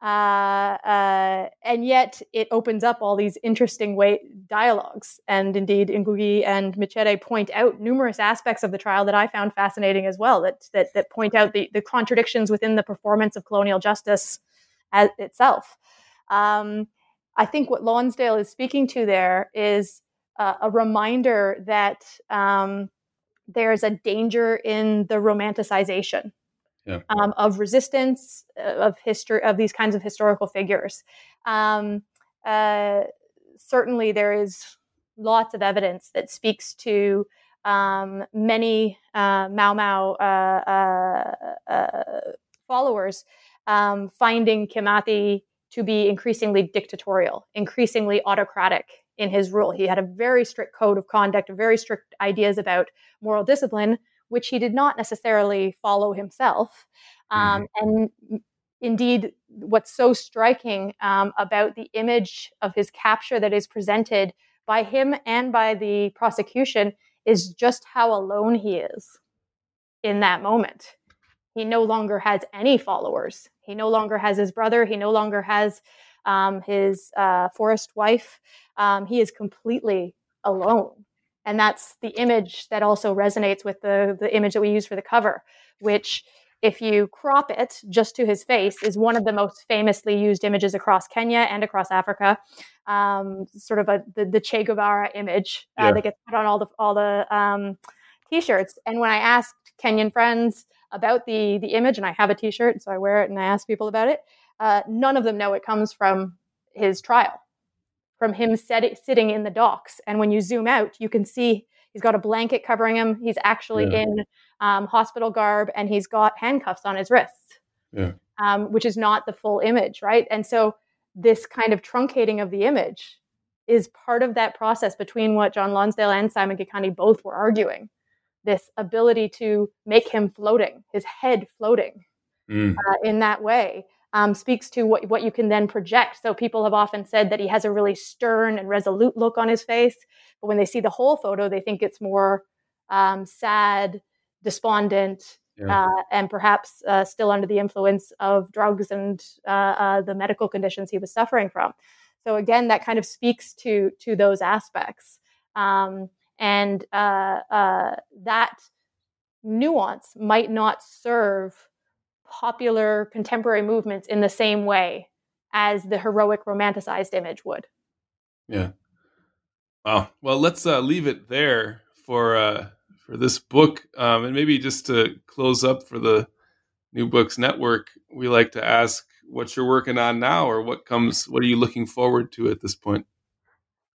Uh, uh and yet it opens up all these interesting way dialogues. And indeed, Ngugi and Micere point out numerous aspects of the trial that I found fascinating as well. That that, that point out the, the contradictions within the performance of colonial justice as itself. Um, I think what Lonsdale is speaking to there is uh, a reminder that um, there's a danger in the romanticization yeah. um, of resistance uh, of history of these kinds of historical figures. Um, uh, certainly, there is lots of evidence that speaks to um, many uh, Mau Mau uh, uh, followers um, finding Kimathi to be increasingly dictatorial, increasingly autocratic in his rule. He had a very strict code of conduct, very strict ideas about moral discipline, which he did not necessarily follow himself. Um, mm-hmm. And indeed, what's so striking um, about the image of his capture that is presented by him and by the prosecution is just how alone he is in that moment. He no longer has any followers. He no longer has his brother. He no longer has um, his uh, forest wife. Um, he is completely alone. And that's the image that also resonates with the, the image that we use for the cover, which, if you crop it just to his face, is one of the most famously used images across Kenya and across Africa. Um, sort of a the, the Che Guevara image uh, yeah. that gets put on all the all the um, t-shirts. And when I asked Kenyan friends, about the the image, and I have a T-shirt, so I wear it and I ask people about it. Uh, none of them know it comes from his trial, from him set, sitting in the docks. And when you zoom out, you can see he's got a blanket covering him. He's actually yeah. in um, hospital garb, and he's got handcuffs on his wrists. yeah. um, which is not the full image, right? And so this kind of truncating of the image is part of that process between what John Lonsdale and Simon Gikandi both were arguing. This ability to make him floating, his head floating Mm. uh, in that way, um, speaks to what, what you can then project. So people have often said that he has a really stern and resolute look on his face, but when they see the whole photo, they think it's more um, sad, despondent, Yeah. uh, and perhaps uh, still under the influence of drugs and uh, uh, the medical conditions he was suffering from. So again, that kind of speaks to to those aspects, um, and uh, uh, that nuance might not serve popular contemporary movements in the same way as the heroic romanticized image would. Yeah. Wow. Well, let's uh, leave it there for uh, for this book, um, and maybe just to close up for the New Books Network. We like to ask what you're working on now, or what comes. What are you looking forward to at this point?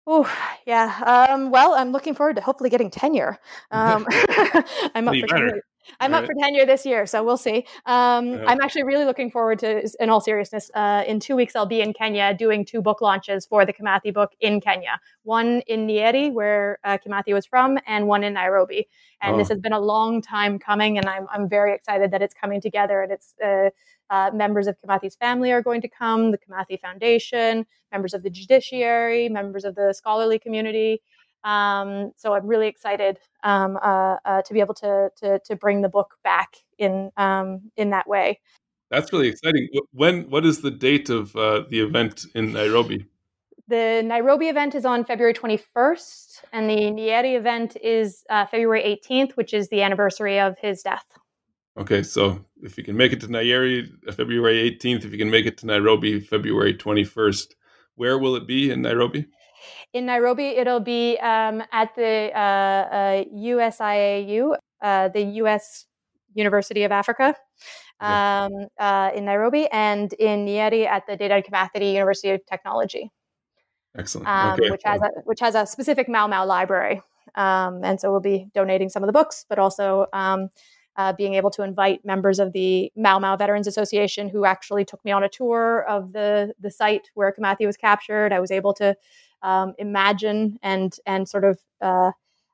Oh, yeah. Um, well, I'm looking forward to hopefully getting tenure. Um, I'm up Be for better. tenure. I'm up for tenure this year, so we'll see. Um, Yeah. I'm actually really looking forward to, in all seriousness, uh, in two weeks I'll be in Kenya doing two book launches for the Kimathi book in Kenya. One in Nyeri, where uh, Kimathi was from, and one in Nairobi. And this Oh. has been a long time coming, and I'm, I'm very excited that it's coming together. And it's uh, uh, members of Kimathi's family are going to come, the Kimathi Foundation, members of the judiciary, members of the scholarly community. Um, so I'm really excited um, uh, uh, to be able to, to to bring the book back in um, in that way. That's really exciting. When? What is the date of uh, the event in Nairobi? The Nairobi event is on February 21st, and the Nyeri event is uh, February 18th, which is the anniversary of his death. Okay, so if you can make it to Nyeri, uh, February 18th. If you can make it to Nairobi, February 21st. Where will it be in Nairobi? In Nairobi, it'll be um, at the uh, uh, USIAU, uh, the U.S. University of Africa, um, uh, in Nairobi, and in Nyeri at the Dedan Kimathi University of Technology. Excellent. um, okay. which has a which has a specific Mau Mau library. Um, and so we'll be donating some of the books, but also um, uh, being able to invite members of the Mau Mau Veterans Association who actually took me on a tour of the the site where Kimathi was captured. I was able to um, imagine and and sort of uh,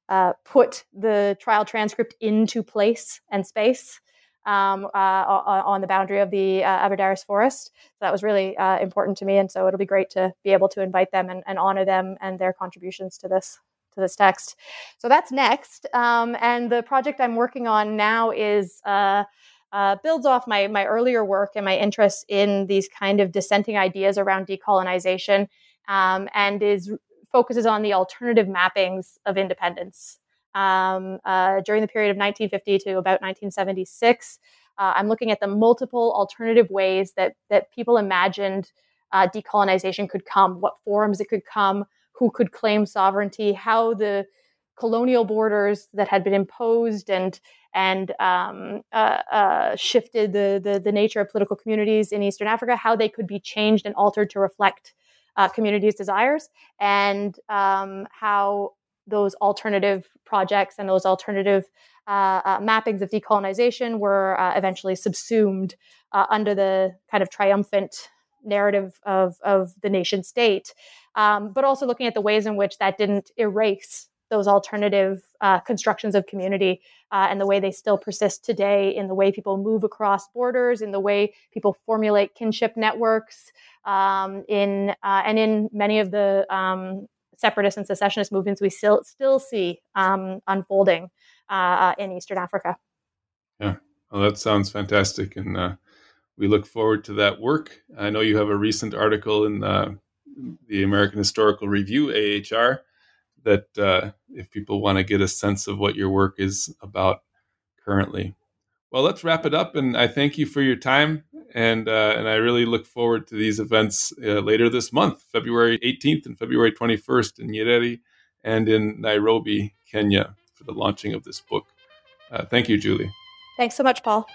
uh, put the trial transcript into place and space um, uh, on the boundary of the uh, Aberdares Forest. So that was really uh, important to me, and so it'll be great to be able to invite them and, and honor them and their contributions to this to this text. So that's next, um, and the project I'm working on now is. Uh, uh, builds off my my earlier work and my interest in these kind of dissenting ideas around decolonization, um, and is focuses on the alternative mappings of independence um, uh, during the period of 1950 to about 1976. Uh, I'm looking at the multiple alternative ways that that people imagined uh, decolonization could come, what forms it could come, who could claim sovereignty, how the colonial borders that had been imposed and and um, uh, uh, shifted the, the the nature of political communities in Eastern Africa, how they could be changed and altered to reflect uh, communities' desires, and um, how those alternative projects and those alternative uh, uh, mappings of decolonization were uh, eventually subsumed under the kind of triumphant narrative of, of the nation state, um, but also looking at the ways in which that didn't erase those alternative uh, constructions of community uh, and the way they still persist today in the way people move across borders, in the way people formulate kinship networks, um, in uh, and in many of the um, separatist and secessionist movements we still still see um, unfolding uh, in Eastern Africa. Yeah, well, that sounds fantastic, and uh, we look forward to that work. I know you have a recent article in uh, the American Historical Review (AHR) that, uh, if people want to get a sense of what your work is about currently. Well, let's wrap it up, and I thank you for your time, and uh, and I really look forward to these events uh, later this month, February 18th and February 21st in Nyerere and in Nairobi, Kenya, for the launching of this book. Uh, thank you, Julie. Thanks so much, Paul.